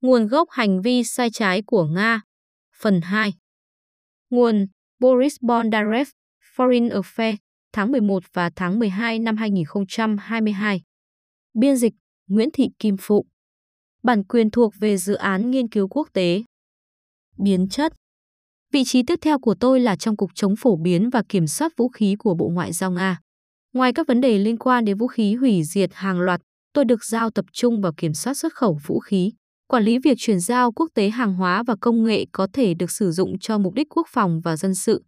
Nguồn gốc hành vi sai trái của Nga. Phần 2 Nguồn Boris Bondarev, Foreign Affairs, tháng 11 và tháng 12 năm 2022 Biên dịch Nguyễn Thị Kim Phụ. Bản quyền thuộc về dự án nghiên cứu quốc tế. Biến chất. Vị trí tiếp theo của tôi là trong Cục chống phổ biến và kiểm soát vũ khí của Bộ Ngoại giao Nga. Ngoài các vấn đề liên quan đến vũ khí hủy diệt hàng loạt, tôi được giao tập trung vào kiểm soát xuất khẩu vũ khí, quản lý việc chuyển giao quốc tế hàng hóa và công nghệ có thể được sử dụng cho mục đích quốc phòng và dân sự.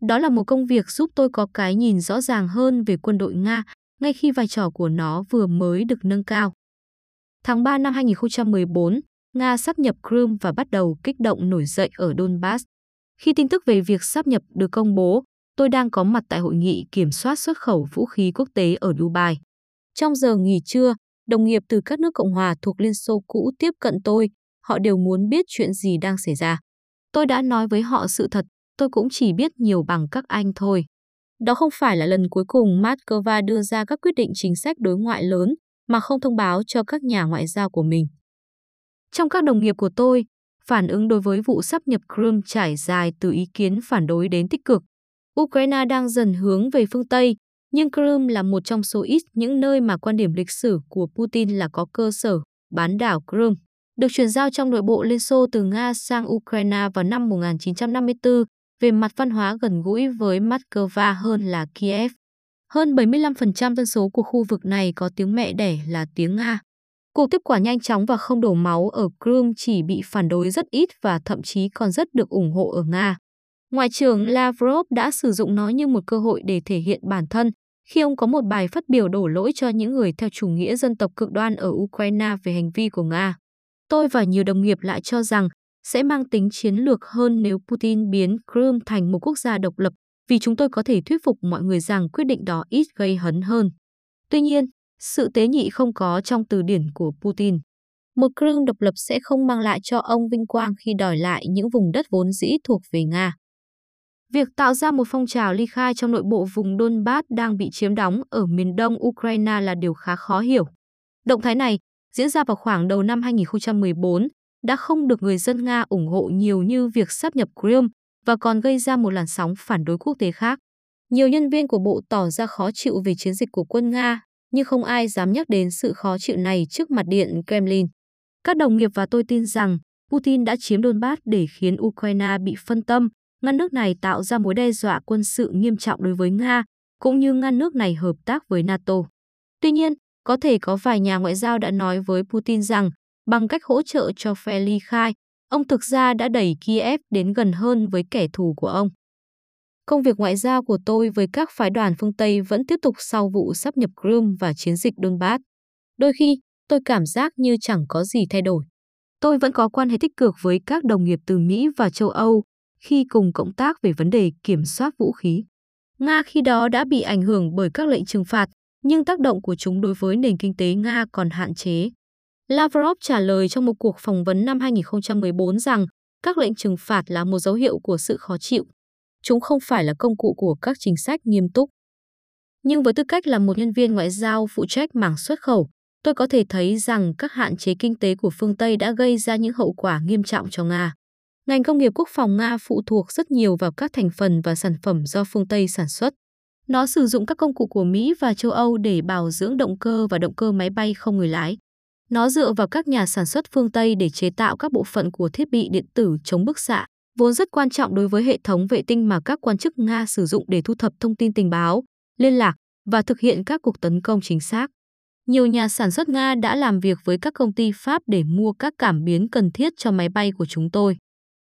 Đó là một công việc giúp tôi có cái nhìn rõ ràng hơn về quân đội Nga ngay khi vai trò của nó vừa mới được nâng cao. Tháng 3 năm 2014, Nga sắp nhập Crimea và bắt đầu kích động nổi dậy ở Donbass. Khi tin tức về việc sắp nhập được công bố, tôi đang có mặt tại hội nghị kiểm soát xuất khẩu vũ khí quốc tế ở Dubai. Trong giờ nghỉ trưa, đồng nghiệp từ các nước Cộng hòa thuộc Liên Xô cũ tiếp cận tôi, họ đều muốn biết chuyện gì đang xảy ra. Tôi đã nói với họ sự thật, tôi cũng chỉ biết nhiều bằng các anh thôi. Đó không phải là lần cuối cùng Moscow đưa ra các quyết định chính sách đối ngoại lớn mà không thông báo cho các nhà ngoại giao của mình. Trong các đồng nghiệp của tôi, phản ứng đối với vụ sắp nhập Crimea trải dài từ ý kiến phản đối đến tích cực. Ukraine đang dần hướng về phương Tây, nhưng Crimea là một trong số ít những nơi mà quan điểm lịch sử của Putin là có cơ sở, bán đảo Crimea, được chuyển giao trong nội bộ Liên Xô từ Nga sang Ukraine vào năm 1954 về mặt văn hóa gần gũi với Moscow hơn là Kiev. Hơn 75% dân số của khu vực này có tiếng mẹ đẻ là tiếng Nga. Cuộc tiếp quả nhanh chóng và không đổ máu ở Crimea chỉ bị phản đối rất ít và thậm chí còn rất được ủng hộ ở Nga. Ngoại trưởng Lavrov đã sử dụng nó như một cơ hội để thể hiện bản thân khi ông có một bài phát biểu đổ lỗi cho những người theo chủ nghĩa dân tộc cực đoan ở Ukraine về hành vi của Nga. Tôi và nhiều đồng nghiệp lại cho rằng sẽ mang tính chiến lược hơn nếu Putin biến Crimea thành một quốc gia độc lập vì chúng tôi có thể thuyết phục mọi người rằng quyết định đó ít gây hấn hơn. Tuy nhiên, sự tế nhị không có trong từ điển của Putin. Một Crimea độc lập sẽ không mang lại cho ông vinh quang khi đòi lại những vùng đất vốn dĩ thuộc về Nga. Việc tạo ra một phong trào ly khai trong nội bộ vùng Donbass đang bị chiếm đóng ở miền đông Ukraine là điều khá khó hiểu. Động thái này diễn ra vào khoảng đầu năm 2014 đã không được người dân Nga ủng hộ nhiều như việc sáp nhập Crimea và còn gây ra một làn sóng phản đối quốc tế khác. Nhiều nhân viên của bộ tỏ ra khó chịu về chiến dịch của quân Nga, nhưng không ai dám nhắc đến sự khó chịu này trước mặt điện Kremlin. Các đồng nghiệp và tôi tin rằng Putin đã chiếm Donbass để khiến Ukraine bị phân tâm, ngăn nước này tạo ra mối đe dọa quân sự nghiêm trọng đối với Nga, cũng như ngăn nước này hợp tác với NATO. Tuy nhiên, có thể có vài nhà ngoại giao đã nói với Putin rằng bằng cách hỗ trợ cho phe ly khai, ông thực ra đã đẩy Kiev đến gần hơn với kẻ thù của ông. Công việc ngoại giao của tôi với các phái đoàn phương Tây vẫn tiếp tục sau vụ sắp nhập Crimea và chiến dịch Donbass. Đôi khi, tôi cảm giác như chẳng có gì thay đổi. Tôi vẫn có quan hệ tích cực với các đồng nghiệp từ Mỹ và châu Âu khi cùng cộng tác về vấn đề kiểm soát vũ khí. Nga khi đó đã bị ảnh hưởng bởi các lệnh trừng phạt, nhưng tác động của chúng đối với nền kinh tế Nga còn hạn chế. Lavrov trả lời trong một cuộc phỏng vấn năm 2014 rằng các lệnh trừng phạt là một dấu hiệu của sự khó chịu. Chúng không phải là công cụ của các chính sách nghiêm túc. Nhưng với tư cách là một nhân viên ngoại giao phụ trách mảng xuất khẩu, tôi có thể thấy rằng các hạn chế kinh tế của phương Tây đã gây ra những hậu quả nghiêm trọng cho Nga. Ngành công nghiệp quốc phòng Nga phụ thuộc rất nhiều vào các thành phần và sản phẩm do phương Tây sản xuất. Nó sử dụng các công cụ của Mỹ và châu Âu để bảo dưỡng động cơ và động cơ máy bay không người lái. Nó dựa vào các nhà sản xuất phương Tây để chế tạo các bộ phận của thiết bị điện tử chống bức xạ, vốn rất quan trọng đối với hệ thống vệ tinh mà các quan chức Nga sử dụng để thu thập thông tin tình báo, liên lạc và thực hiện các cuộc tấn công chính xác. Nhiều nhà sản xuất Nga đã làm việc với các công ty Pháp để mua các cảm biến cần thiết cho máy bay của chúng tôi.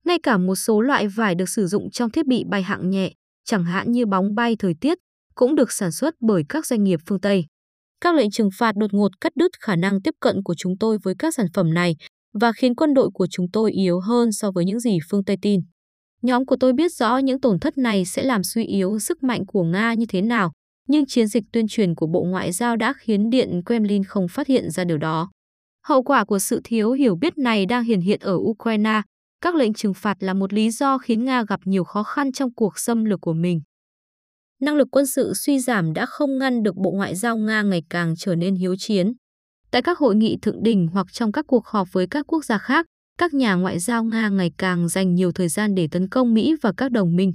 Ngay cả một số loại vải được sử dụng trong thiết bị bay hạng nhẹ, chẳng hạn như bóng bay thời tiết, cũng được sản xuất bởi các doanh nghiệp phương Tây. Các lệnh trừng phạt đột ngột cắt đứt khả năng tiếp cận của chúng tôi với các sản phẩm này và khiến quân đội của chúng tôi yếu hơn so với những gì phương Tây tin. Nhóm của tôi biết rõ những tổn thất này sẽ làm suy yếu sức mạnh của Nga như thế nào, nhưng chiến dịch tuyên truyền của Bộ Ngoại giao đã khiến Điện Kremlin không phát hiện ra điều đó. Hậu quả của sự thiếu hiểu biết này đang hiện hiện ở Ukraine. Các lệnh trừng phạt là một lý do khiến Nga gặp nhiều khó khăn trong cuộc xâm lược của mình. Năng lực quân sự suy giảm đã không ngăn được Bộ Ngoại giao Nga ngày càng trở nên hiếu chiến. Tại các hội nghị thượng đỉnh hoặc trong các cuộc họp với các quốc gia khác, các nhà ngoại giao Nga ngày càng dành nhiều thời gian để tấn công Mỹ và các đồng minh.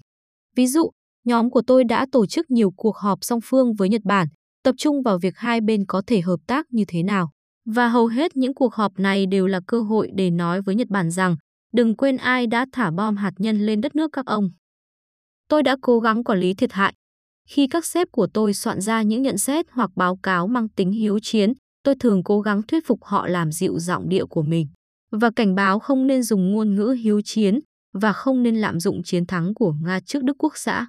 Ví dụ, nhóm của tôi đã tổ chức nhiều cuộc họp song phương với Nhật Bản, tập trung vào việc hai bên có thể hợp tác như thế nào. Và hầu hết những cuộc họp này đều là cơ hội để nói với Nhật Bản rằng đừng quên ai đã thả bom hạt nhân lên đất nước các ông. Tôi đã cố gắng quản lý thiệt hại. Khi các sếp của tôi soạn ra những nhận xét hoặc báo cáo mang tính hiếu chiến, tôi thường cố gắng thuyết phục họ làm dịu giọng điệu của mình và cảnh báo không nên dùng ngôn ngữ hiếu chiến và không nên lạm dụng chiến thắng của Nga trước Đức Quốc xã.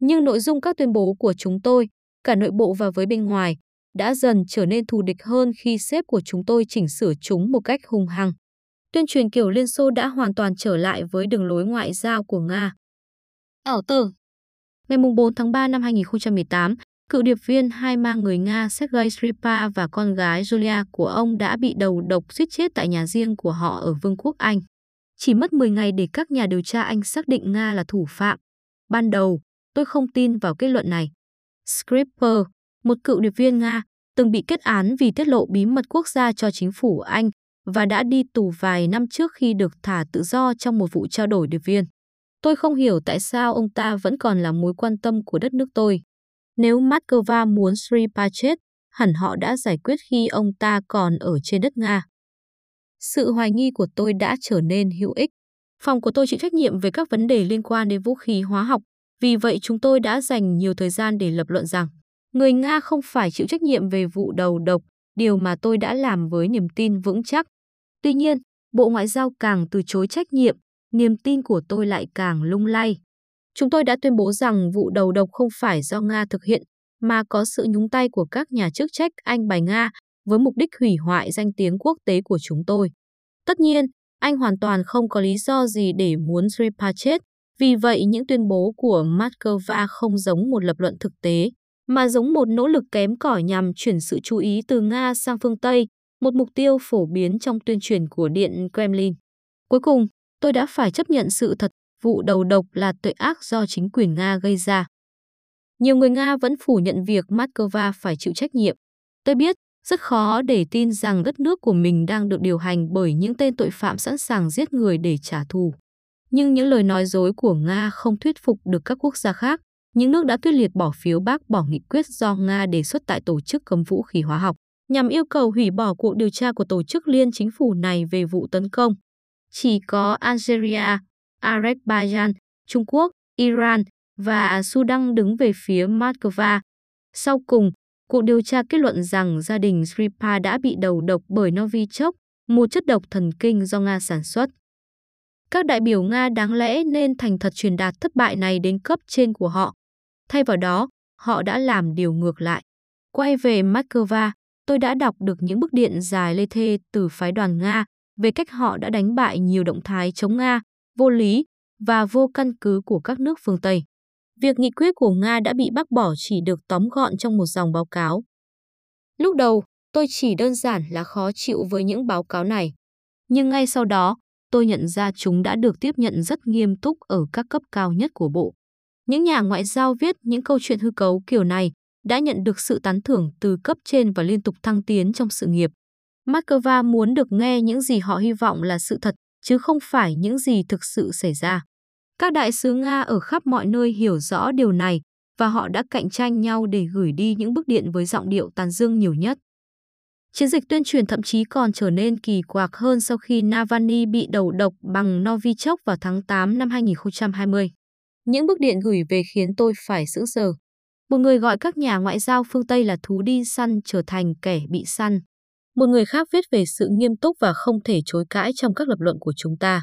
Nhưng nội dung các tuyên bố của chúng tôi, cả nội bộ và với bên ngoài, đã dần trở nên thù địch hơn khi sếp của chúng tôi chỉnh sửa chúng một cách hung hăng. Tuyên truyền kiểu Liên Xô đã hoàn toàn trở lại với đường lối ngoại giao của Nga. Ảo tưởng Ngày 4 tháng 3 năm 2018, cựu điệp viên hai mang người Nga Sergei Skripal và con gái Julia của ông đã bị đầu độc suýt chết tại nhà riêng của họ ở Vương quốc Anh. Chỉ mất 10 ngày để các nhà điều tra Anh xác định Nga là thủ phạm. Ban đầu, tôi không tin vào kết luận này. Skripal, một cựu điệp viên Nga, từng bị kết án vì tiết lộ bí mật quốc gia cho chính phủ Anh và đã đi tù vài năm trước khi được thả tự do trong một vụ trao đổi điệp viên. Tôi không hiểu tại sao ông ta vẫn còn là mối quan tâm của đất nước tôi. Nếu Moscow muốn Sripa chết, hẳn họ đã giải quyết khi ông ta còn ở trên đất Nga. Sự hoài nghi của tôi đã trở nên hữu ích. Phòng của tôi chịu trách nhiệm về các vấn đề liên quan đến vũ khí hóa học, vì vậy chúng tôi đã dành nhiều thời gian để lập luận rằng người Nga không phải chịu trách nhiệm về vụ đầu độc, điều mà tôi đã làm với niềm tin vững chắc. Tuy nhiên, Bộ Ngoại giao càng từ chối trách nhiệm, niềm tin của tôi lại càng lung lay. Chúng tôi đã tuyên bố rằng vụ đầu độc không phải do Nga thực hiện, mà có sự nhúng tay của các nhà chức trách Anh bài Nga với mục đích hủy hoại danh tiếng quốc tế của chúng tôi. Tất nhiên, Anh hoàn toàn không có lý do gì để muốn Sripa chết, vì vậy những tuyên bố của Moscow không giống một lập luận thực tế, mà giống một nỗ lực kém cỏi nhằm chuyển sự chú ý từ Nga sang phương Tây, một mục tiêu phổ biến trong tuyên truyền của Điện Kremlin. Cuối cùng, tôi đã phải chấp nhận sự thật vụ đầu độc là tội ác do chính quyền Nga gây ra. Nhiều người Nga vẫn phủ nhận việc Moscow phải chịu trách nhiệm. Tôi biết, rất khó để tin rằng đất nước của mình đang được điều hành bởi những tên tội phạm sẵn sàng giết người để trả thù. Nhưng những lời nói dối của Nga không thuyết phục được các quốc gia khác. Những nước đã quyết liệt bỏ phiếu bác bỏ nghị quyết do Nga đề xuất tại Tổ chức Cấm Vũ khí Hóa học, nhằm yêu cầu hủy bỏ cuộc điều tra của tổ chức liên chính phủ này về vụ tấn công. Chỉ có Algeria, Azerbaijan, Trung Quốc, Iran và Sudan đứng về phía Moscow. Sau cùng, cuộc điều tra kết luận rằng gia đình Skripal đã bị đầu độc bởi Novichok, một chất độc thần kinh do Nga sản xuất. Các đại biểu Nga đáng lẽ nên thành thật truyền đạt thất bại này đến cấp trên của họ. Thay vào đó, họ đã làm điều ngược lại. Quay về Moscow, tôi đã đọc được những bức điện dài lê thê từ phái đoàn Nga về cách họ đã đánh bại nhiều động thái chống Nga, vô lý và vô căn cứ của các nước phương Tây. Việc nghị quyết của Nga đã bị bác bỏ chỉ được tóm gọn trong một dòng báo cáo. Lúc đầu, tôi chỉ đơn giản là khó chịu với những báo cáo này. Nhưng ngay sau đó, tôi nhận ra chúng đã được tiếp nhận rất nghiêm túc ở các cấp cao nhất của Bộ. Những nhà ngoại giao viết những câu chuyện hư cấu kiểu này đã nhận được sự tán thưởng từ cấp trên và liên tục thăng tiến trong sự nghiệp. Moscow muốn được nghe những gì họ hy vọng là sự thật, chứ không phải những gì thực sự xảy ra. Các đại sứ Nga ở khắp mọi nơi hiểu rõ điều này và họ đã cạnh tranh nhau để gửi đi những bức điện với giọng điệu tàn dương nhiều nhất. Chiến dịch tuyên truyền thậm chí còn trở nên kỳ quặc hơn sau khi Navalny bị đầu độc bằng Novichok vào tháng 8 năm 2020. Những bức điện gửi về khiến tôi phải sững sờ. Một người gọi các nhà ngoại giao phương Tây là thú đi săn trở thành kẻ bị săn. Một người khác viết về sự nghiêm túc và không thể chối cãi trong các lập luận của chúng ta.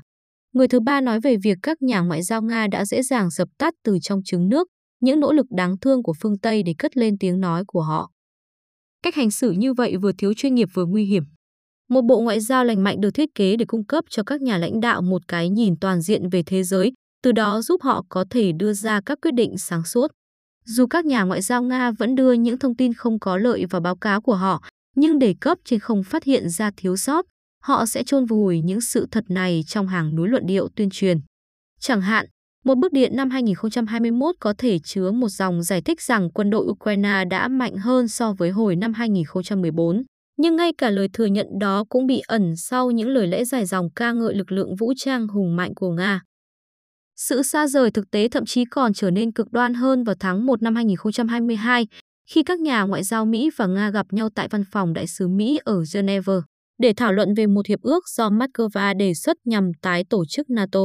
Người thứ ba nói về việc các nhà ngoại giao Nga đã dễ dàng dập tắt từ trong trứng nước những nỗ lực đáng thương của phương Tây để cất lên tiếng nói của họ. Cách hành xử như vậy vừa thiếu chuyên nghiệp vừa nguy hiểm. Một bộ ngoại giao lành mạnh được thiết kế để cung cấp cho các nhà lãnh đạo một cái nhìn toàn diện về thế giới, từ đó giúp họ có thể đưa ra các quyết định sáng suốt. Dù các nhà ngoại giao Nga vẫn đưa những thông tin không có lợi vào báo cáo của họ, nhưng để cấp trên không phát hiện ra thiếu sót, họ sẽ chôn vùi những sự thật này trong hàng núi luận điệu tuyên truyền. Chẳng hạn, một bức điện năm 2021 có thể chứa một dòng giải thích rằng quân đội Ukraine đã mạnh hơn so với hồi năm 2014. Nhưng ngay cả lời thừa nhận đó cũng bị ẩn sau những lời lẽ dài dòng ca ngợi lực lượng vũ trang hùng mạnh của Nga. Sự xa rời thực tế thậm chí còn trở nên cực đoan hơn vào tháng 1 năm 2022, khi các nhà ngoại giao Mỹ và Nga gặp nhau tại văn phòng đại sứ Mỹ ở Geneva để thảo luận về một hiệp ước do Moscow đề xuất nhằm tái tổ chức NATO.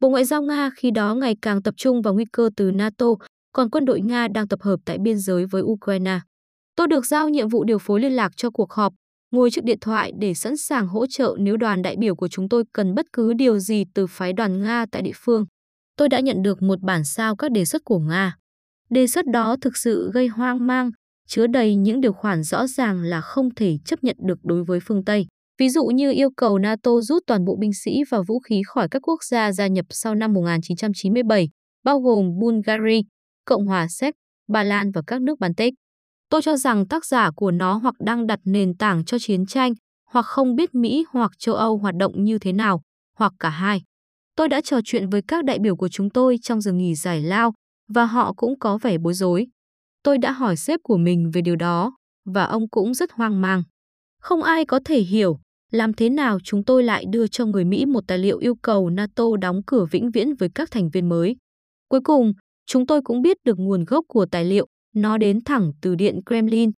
Bộ Ngoại giao Nga khi đó ngày càng tập trung vào nguy cơ từ NATO, còn quân đội Nga đang tập hợp tại biên giới với Ukraine. Tôi được giao nhiệm vụ điều phối liên lạc cho cuộc họp, ngồi trước điện thoại để sẵn sàng hỗ trợ nếu đoàn đại biểu của chúng tôi cần bất cứ điều gì từ phái đoàn Nga tại địa phương. Tôi đã nhận được một bản sao các đề xuất của Nga. Đề xuất đó thực sự gây hoang mang, chứa đầy những điều khoản rõ ràng là không thể chấp nhận được đối với phương Tây. Ví dụ như yêu cầu NATO rút toàn bộ binh sĩ và vũ khí khỏi các quốc gia gia nhập sau năm 1997, bao gồm Bulgaria, Cộng hòa Séc, Ba Lan và các nước Baltic. Tôi cho rằng tác giả của nó hoặc đang đặt nền tảng cho chiến tranh, hoặc không biết Mỹ hoặc châu Âu hoạt động như thế nào, hoặc cả hai. Tôi đã trò chuyện với các đại biểu của chúng tôi trong giờ nghỉ giải lao, và họ cũng có vẻ bối rối. Tôi đã hỏi sếp của mình về điều đó, và ông cũng rất hoang mang. Không ai có thể hiểu làm thế nào chúng tôi lại đưa cho người Mỹ một tài liệu yêu cầu NATO đóng cửa vĩnh viễn với các thành viên mới. Cuối cùng, chúng tôi cũng biết được nguồn gốc của tài liệu, nó đến thẳng từ Điện Kremlin,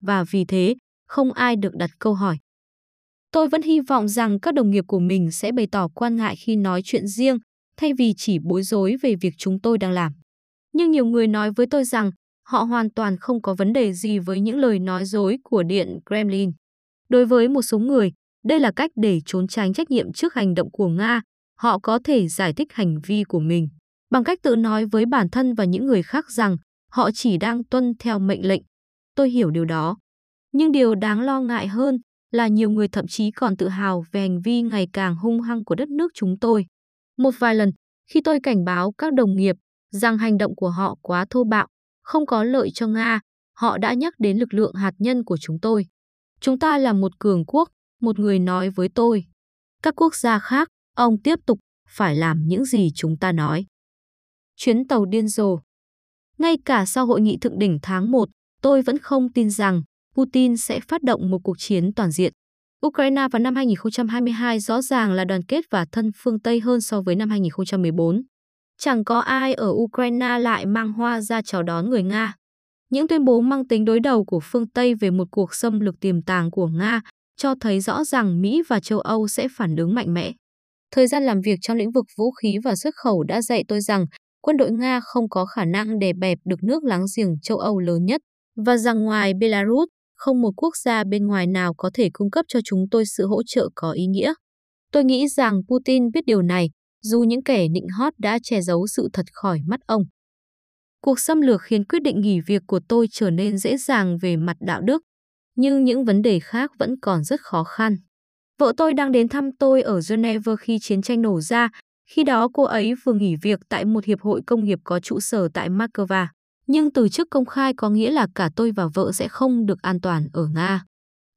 và vì thế, không ai được đặt câu hỏi. Tôi vẫn hy vọng rằng các đồng nghiệp của mình sẽ bày tỏ quan ngại khi nói chuyện riêng, thay vì chỉ bối rối về việc chúng tôi đang làm. Nhưng nhiều người nói với tôi rằng họ hoàn toàn không có vấn đề gì với những lời nói dối của Điện Kremlin. Đối với một số người, đây là cách để trốn tránh trách nhiệm trước hành động của Nga. Họ có thể giải thích hành vi của mình bằng cách tự nói với bản thân và những người khác rằng họ chỉ đang tuân theo mệnh lệnh. Tôi hiểu điều đó. Nhưng điều đáng lo ngại hơn là nhiều người thậm chí còn tự hào về hành vi ngày càng hung hăng của đất nước chúng tôi. Một vài lần, khi tôi cảnh báo các đồng nghiệp rằng hành động của họ quá thô bạo, không có lợi cho Nga, họ đã nhắc đến lực lượng hạt nhân của chúng tôi. Chúng ta là một cường quốc, một người nói với tôi. Các quốc gia khác, ông tiếp tục phải làm những gì chúng ta nói. Chuyến tàu điên rồ Ngay cả sau hội nghị thượng đỉnh tháng 1, tôi vẫn không tin rằng Putin sẽ phát động một cuộc chiến toàn diện. Ukraine vào năm 2022 rõ ràng là đoàn kết và thân phương Tây hơn so với năm 2014. Chẳng có ai ở Ukraine lại mang hoa ra chào đón người Nga. Những tuyên bố mang tính đối đầu của phương Tây về một cuộc xâm lược tiềm tàng của Nga cho thấy rõ rằng Mỹ và châu Âu sẽ phản ứng mạnh mẽ. Thời gian làm việc trong lĩnh vực vũ khí và xuất khẩu đã dạy tôi rằng quân đội Nga không có khả năng đè bẹp được nước láng giềng châu Âu lớn nhất và rằng ngoài Belarus, không một quốc gia bên ngoài nào có thể cung cấp cho chúng tôi sự hỗ trợ có ý nghĩa. Tôi nghĩ rằng Putin biết điều này, dù những kẻ nịnh hót đã che giấu sự thật khỏi mắt ông. Cuộc xâm lược khiến quyết định nghỉ việc của tôi trở nên dễ dàng về mặt đạo đức, nhưng những vấn đề khác vẫn còn rất khó khăn. Vợ tôi đang đến thăm tôi ở Geneva khi chiến tranh nổ ra, khi đó cô ấy vừa nghỉ việc tại một hiệp hội công nghiệp có trụ sở tại Moscow. Nhưng từ chức công khai có nghĩa là cả tôi và vợ sẽ không được an toàn ở Nga.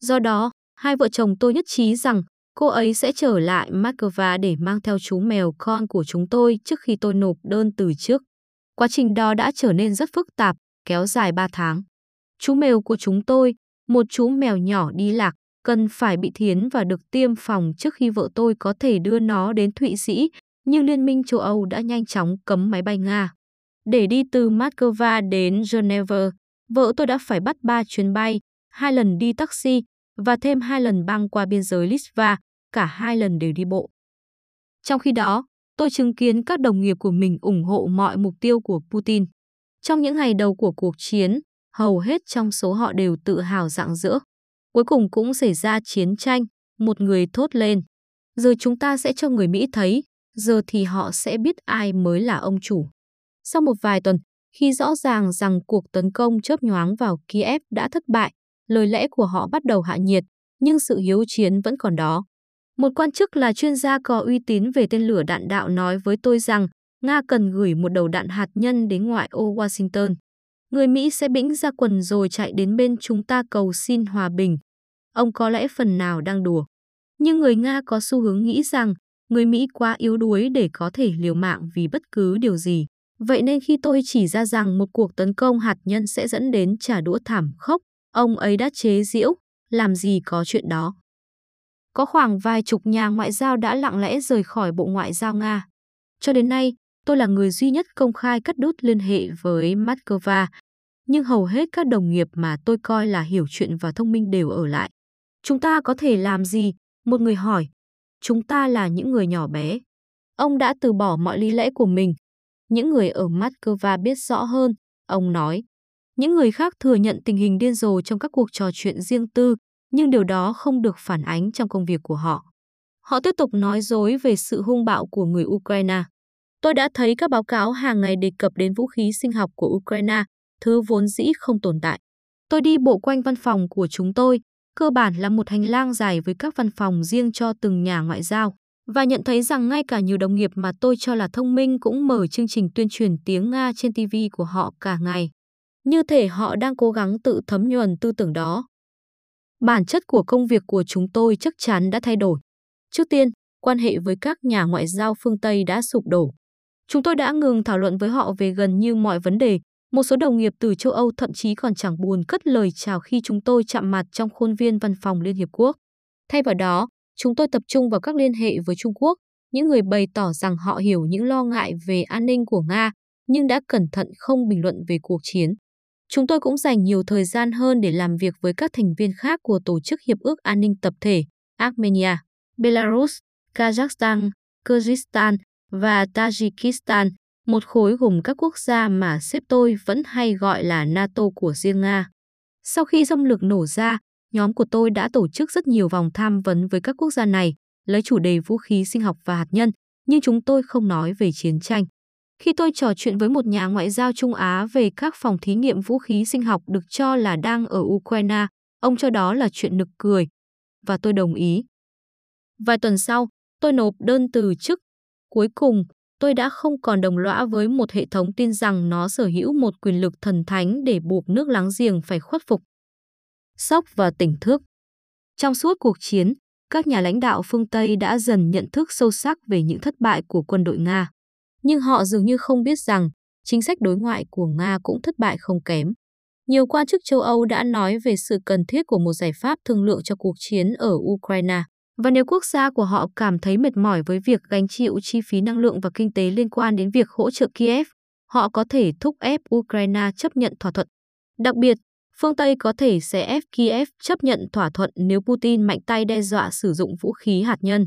Do đó, hai vợ chồng tôi nhất trí rằng cô ấy sẽ trở lại Moscow để mang theo chú mèo con của chúng tôi trước khi tôi nộp đơn từ trước. Quá trình đó đã trở nên rất phức tạp, kéo dài 3 tháng. Chú mèo của chúng tôi, một chú mèo nhỏ đi lạc, cần phải bị thiến và được tiêm phòng trước khi vợ tôi có thể đưa nó đến Thụy Sĩ, nhưng Liên minh châu Âu đã nhanh chóng cấm máy bay Nga. Để đi từ Moscow đến Geneva, vợ tôi đã phải bắt 3 chuyến bay, hai lần đi taxi và thêm hai lần băng qua biên giới Litva, cả hai lần đều đi bộ. Trong khi đó, tôi chứng kiến các đồng nghiệp của mình ủng hộ mọi mục tiêu của Putin. Trong những ngày đầu của cuộc chiến, hầu hết trong số họ đều tự hào rạng rỡ. Cuối cùng cũng xảy ra chiến tranh, một người thốt lên. Giờ chúng ta sẽ cho người Mỹ thấy, giờ thì họ sẽ biết ai mới là ông chủ. Sau một vài tuần, khi rõ ràng rằng cuộc tấn công chớp nhoáng vào Kiev đã thất bại, lời lẽ của họ bắt đầu hạ nhiệt, nhưng sự hiếu chiến vẫn còn đó. Một quan chức là chuyên gia có uy tín về tên lửa đạn đạo nói với tôi rằng Nga cần gửi một đầu đạn hạt nhân đến ngoại ô Washington. Người Mỹ sẽ bĩnh ra quần rồi chạy đến bên chúng ta cầu xin hòa bình. Ông có lẽ phần nào đang đùa. Nhưng người Nga có xu hướng nghĩ rằng người Mỹ quá yếu đuối để có thể liều mạng vì bất cứ điều gì. Vậy nên khi tôi chỉ ra rằng một cuộc tấn công hạt nhân sẽ dẫn đến trả đũa thảm khốc, ông ấy đã chế giễu, làm gì có chuyện đó. Có khoảng vài chục nhà ngoại giao đã lặng lẽ rời khỏi Bộ Ngoại giao Nga. Cho đến nay, tôi là người duy nhất công khai cắt đứt liên hệ với Moscow, nhưng hầu hết các đồng nghiệp mà tôi coi là hiểu chuyện và thông minh đều ở lại. Chúng ta có thể làm gì? Một người hỏi. Chúng ta là những người nhỏ bé. Ông đã từ bỏ mọi lý lẽ của mình. Những người ở Moscow biết rõ hơn, ông nói. Những người khác thừa nhận tình hình điên rồ trong các cuộc trò chuyện riêng tư, nhưng điều đó không được phản ánh trong công việc của họ. Họ tiếp tục nói dối về sự hung bạo của người Ukraine. Tôi đã thấy các báo cáo hàng ngày đề cập đến vũ khí sinh học của Ukraine, thứ vốn dĩ không tồn tại. Tôi đi bộ quanh văn phòng của chúng tôi, cơ bản là một hành lang dài với các văn phòng riêng cho từng nhà ngoại giao, và nhận thấy rằng ngay cả nhiều đồng nghiệp mà tôi cho là thông minh cũng mở chương trình tuyên truyền tiếng Nga trên TV của họ cả ngày. Như thể họ đang cố gắng tự thấm nhuần tư tưởng đó. Bản chất của công việc của chúng tôi chắc chắn đã thay đổi. Trước tiên, quan hệ với các nhà ngoại giao phương Tây đã sụp đổ. Chúng tôi đã ngừng thảo luận với họ về gần như mọi vấn đề. Một số đồng nghiệp từ châu Âu thậm chí còn chẳng buồn cất lời chào khi chúng tôi chạm mặt trong khuôn viên văn phòng Liên Hiệp Quốc. Thay vào đó, chúng tôi tập trung vào các liên hệ với Trung Quốc, những người bày tỏ rằng họ hiểu những lo ngại về an ninh của Nga, nhưng đã cẩn thận không bình luận về cuộc chiến. Chúng tôi cũng dành nhiều thời gian hơn để làm việc với các thành viên khác của Tổ chức Hiệp ước An ninh Tập thể Armenia, Belarus, Kazakhstan, Kyrgyzstan và Tajikistan, một khối gồm các quốc gia mà xếp tôi vẫn hay gọi là NATO của riêng Nga. Sau khi xâm lược nổ ra, nhóm của tôi đã tổ chức rất nhiều vòng tham vấn với các quốc gia này, lấy chủ đề vũ khí sinh học và hạt nhân, nhưng chúng tôi không nói về chiến tranh. Khi tôi trò chuyện với một nhà ngoại giao Trung Á về các phòng thí nghiệm vũ khí sinh học được cho là đang ở Ukraine, ông cho đó là chuyện nực cười, và tôi đồng ý. Vài tuần sau, tôi nộp đơn từ chức. Cuối cùng, tôi đã không còn đồng lõa với một hệ thống tin rằng nó sở hữu một quyền lực thần thánh để buộc nước láng giềng phải khuất phục. Sốc và tỉnh thức Trong suốt cuộc chiến, các nhà lãnh đạo phương Tây đã dần nhận thức sâu sắc về những thất bại của quân đội Nga nhưng họ dường như không biết rằng chính sách đối ngoại của Nga cũng thất bại không kém. Nhiều quan chức châu Âu đã nói về sự cần thiết của một giải pháp thương lượng cho cuộc chiến ở Ukraine. Và nếu quốc gia của họ cảm thấy mệt mỏi với việc gánh chịu chi phí năng lượng và kinh tế liên quan đến việc hỗ trợ Kiev, họ có thể thúc ép Ukraine chấp nhận thỏa thuận. Đặc biệt, phương Tây có thể sẽ ép Kiev chấp nhận thỏa thuận nếu Putin mạnh tay đe dọa sử dụng vũ khí hạt nhân.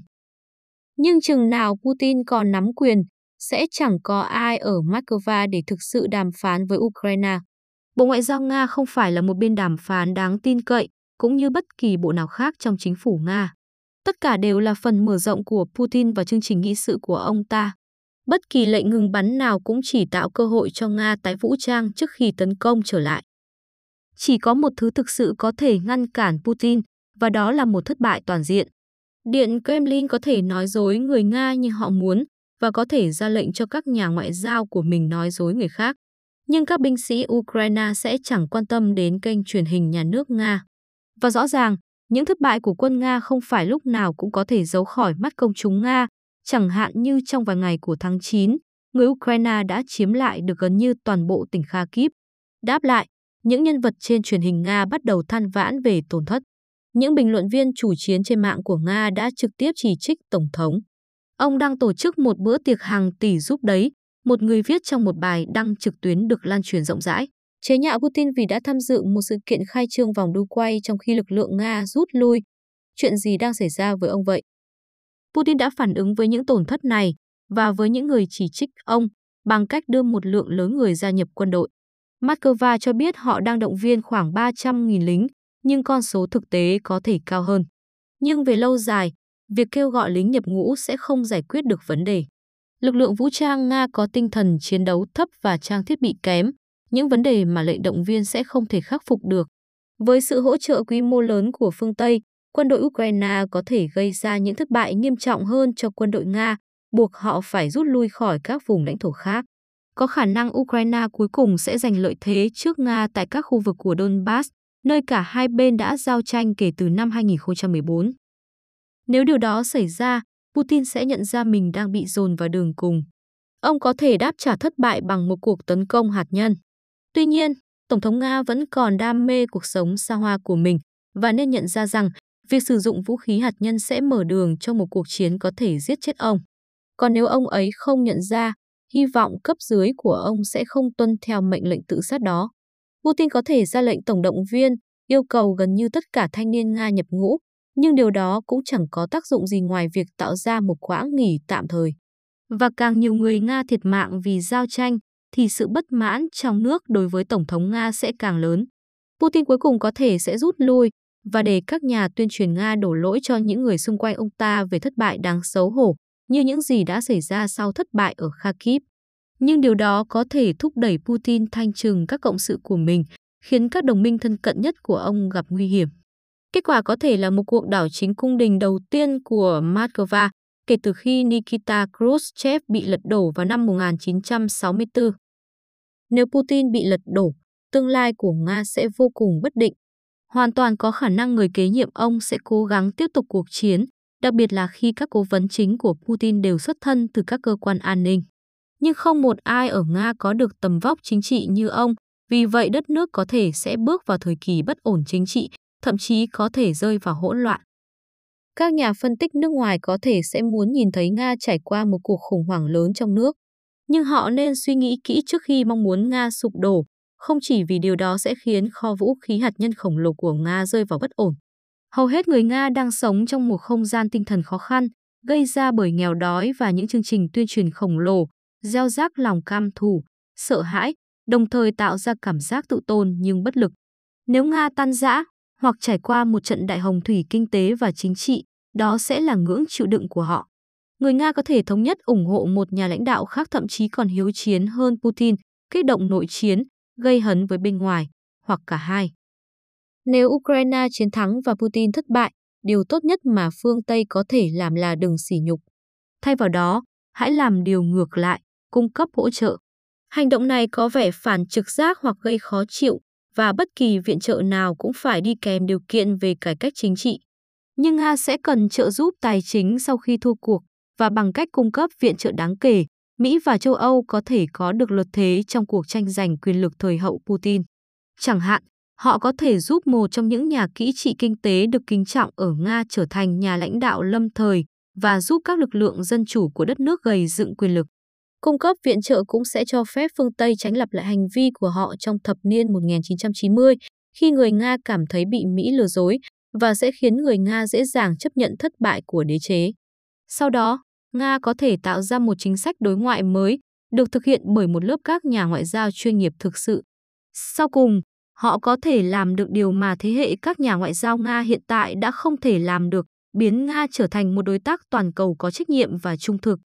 Nhưng chừng nào Putin còn nắm quyền, sẽ chẳng có ai ở Moscow để thực sự đàm phán với Ukraine. Bộ Ngoại giao Nga không phải là một bên đàm phán đáng tin cậy, cũng như bất kỳ bộ nào khác trong chính phủ Nga. Tất cả đều là phần mở rộng của Putin và chương trình nghị sự của ông ta. Bất kỳ lệnh ngừng bắn nào cũng chỉ tạo cơ hội cho Nga tái vũ trang trước khi tấn công trở lại. Chỉ có một thứ thực sự có thể ngăn cản Putin, và đó là một thất bại toàn diện. Điện Kremlin có thể nói dối người Nga như họ muốn, và có thể ra lệnh cho các nhà ngoại giao của mình nói dối người khác. Nhưng các binh sĩ Ukraine sẽ chẳng quan tâm đến kênh truyền hình nhà nước Nga. Và rõ ràng, những thất bại của quân Nga không phải lúc nào cũng có thể giấu khỏi mắt công chúng Nga, chẳng hạn như trong vài ngày của tháng 9, người Ukraine đã chiếm lại được gần như toàn bộ tỉnh Kharkiv. Đáp lại, những nhân vật trên truyền hình Nga bắt đầu than vãn về tổn thất. Những bình luận viên chủ chiến trên mạng của Nga đã trực tiếp chỉ trích Tổng thống. Ông đang tổ chức một bữa tiệc hàng tỷ giúp đấy, một người viết trong một bài đăng trực tuyến được lan truyền rộng rãi. Chế nhạo Putin vì đã tham dự một sự kiện khai trương vòng đu quay trong khi lực lượng Nga rút lui. Chuyện gì đang xảy ra với ông vậy? Putin đã phản ứng với những tổn thất này và với những người chỉ trích ông bằng cách đưa một lượng lớn người gia nhập quân đội. Moscow cho biết họ đang động viên khoảng 300.000 lính, nhưng con số thực tế có thể cao hơn. Nhưng về lâu dài, việc kêu gọi lính nhập ngũ sẽ không giải quyết được vấn đề. Lực lượng vũ trang Nga có tinh thần chiến đấu thấp và trang thiết bị kém, những vấn đề mà lệnh động viên sẽ không thể khắc phục được. Với sự hỗ trợ quy mô lớn của phương Tây, quân đội Ukraine có thể gây ra những thất bại nghiêm trọng hơn cho quân đội Nga, buộc họ phải rút lui khỏi các vùng lãnh thổ khác. Có khả năng Ukraine cuối cùng sẽ giành lợi thế trước Nga tại các khu vực của Donbass, nơi cả hai bên đã giao tranh kể từ năm 2014. Nếu điều đó xảy ra, Putin sẽ nhận ra mình đang bị dồn vào đường cùng. Ông có thể đáp trả thất bại bằng một cuộc tấn công hạt nhân. Tuy nhiên, Tổng thống Nga vẫn còn đam mê cuộc sống xa hoa của mình và nên nhận ra rằng việc sử dụng vũ khí hạt nhân sẽ mở đường cho một cuộc chiến có thể giết chết ông. Còn nếu ông ấy không nhận ra, hy vọng cấp dưới của ông sẽ không tuân theo mệnh lệnh tự sát đó. Putin có thể ra lệnh tổng động viên, yêu cầu gần như tất cả thanh niên Nga nhập ngũ, nhưng điều đó cũng chẳng có tác dụng gì ngoài việc tạo ra một quãng nghỉ tạm thời. Và càng nhiều người Nga thiệt mạng vì giao tranh, thì sự bất mãn trong nước đối với Tổng thống Nga sẽ càng lớn. Putin cuối cùng có thể sẽ rút lui và để các nhà tuyên truyền Nga đổ lỗi cho những người xung quanh ông ta về thất bại đáng xấu hổ như những gì đã xảy ra sau thất bại ở Kharkiv. Nhưng điều đó có thể thúc đẩy Putin thanh trừng các cộng sự của mình, khiến các đồng minh thân cận nhất của ông gặp nguy hiểm. Kết quả có thể là một cuộc đảo chính cung đình đầu tiên của Moscow kể từ khi Nikita Khrushchev bị lật đổ vào năm 1964. Nếu Putin bị lật đổ, tương lai của Nga sẽ vô cùng bất định. Hoàn toàn có khả năng người kế nhiệm ông sẽ cố gắng tiếp tục cuộc chiến, đặc biệt là khi các cố vấn chính của Putin đều xuất thân từ các cơ quan an ninh. Nhưng không một ai ở Nga có được tầm vóc chính trị như ông, vì vậy đất nước có thể sẽ bước vào thời kỳ bất ổn chính trị, thậm chí có thể rơi vào hỗn loạn. Các nhà phân tích nước ngoài có thể sẽ muốn nhìn thấy Nga trải qua một cuộc khủng hoảng lớn trong nước, nhưng họ nên suy nghĩ kỹ trước khi mong muốn Nga sụp đổ, không chỉ vì điều đó sẽ khiến kho vũ khí hạt nhân khổng lồ của Nga rơi vào bất ổn. Hầu hết người Nga đang sống trong một không gian tinh thần khó khăn, gây ra bởi nghèo đói và những chương trình tuyên truyền khổng lồ, gieo rắc lòng cam thù, sợ hãi, đồng thời tạo ra cảm giác tự tôn nhưng bất lực. Nếu Nga tan rã hoặc trải qua một trận đại hồng thủy kinh tế và chính trị, đó sẽ là ngưỡng chịu đựng của họ. Người Nga có thể thống nhất ủng hộ một nhà lãnh đạo khác thậm chí còn hiếu chiến hơn Putin, kích động nội chiến, gây hấn với bên ngoài, hoặc cả hai. Nếu Ukraine chiến thắng và Putin thất bại, điều tốt nhất mà phương Tây có thể làm là đừng sỉ nhục. Thay vào đó, hãy làm điều ngược lại, cung cấp hỗ trợ. Hành động này có vẻ phản trực giác hoặc gây khó chịu, và bất kỳ viện trợ nào cũng phải đi kèm điều kiện về cải cách chính trị. Nhưng Nga sẽ cần trợ giúp tài chính sau khi thua cuộc, và bằng cách cung cấp viện trợ đáng kể, Mỹ và châu Âu có thể có được lợi thế trong cuộc tranh giành quyền lực thời hậu Putin. Chẳng hạn, họ có thể giúp một trong những nhà kỹ trị kinh tế được kính trọng ở Nga trở thành nhà lãnh đạo lâm thời và giúp các lực lượng dân chủ của đất nước gầy dựng quyền lực. Cung cấp viện trợ cũng sẽ cho phép phương Tây tránh lặp lại hành vi của họ trong thập niên 1990 khi người Nga cảm thấy bị Mỹ lừa dối và sẽ khiến người Nga dễ dàng chấp nhận thất bại của đế chế. Sau đó, Nga có thể tạo ra một chính sách đối ngoại mới, được thực hiện bởi một lớp các nhà ngoại giao chuyên nghiệp thực sự. Sau cùng, họ có thể làm được điều mà thế hệ các nhà ngoại giao Nga hiện tại đã không thể làm được, biến Nga trở thành một đối tác toàn cầu có trách nhiệm và trung thực.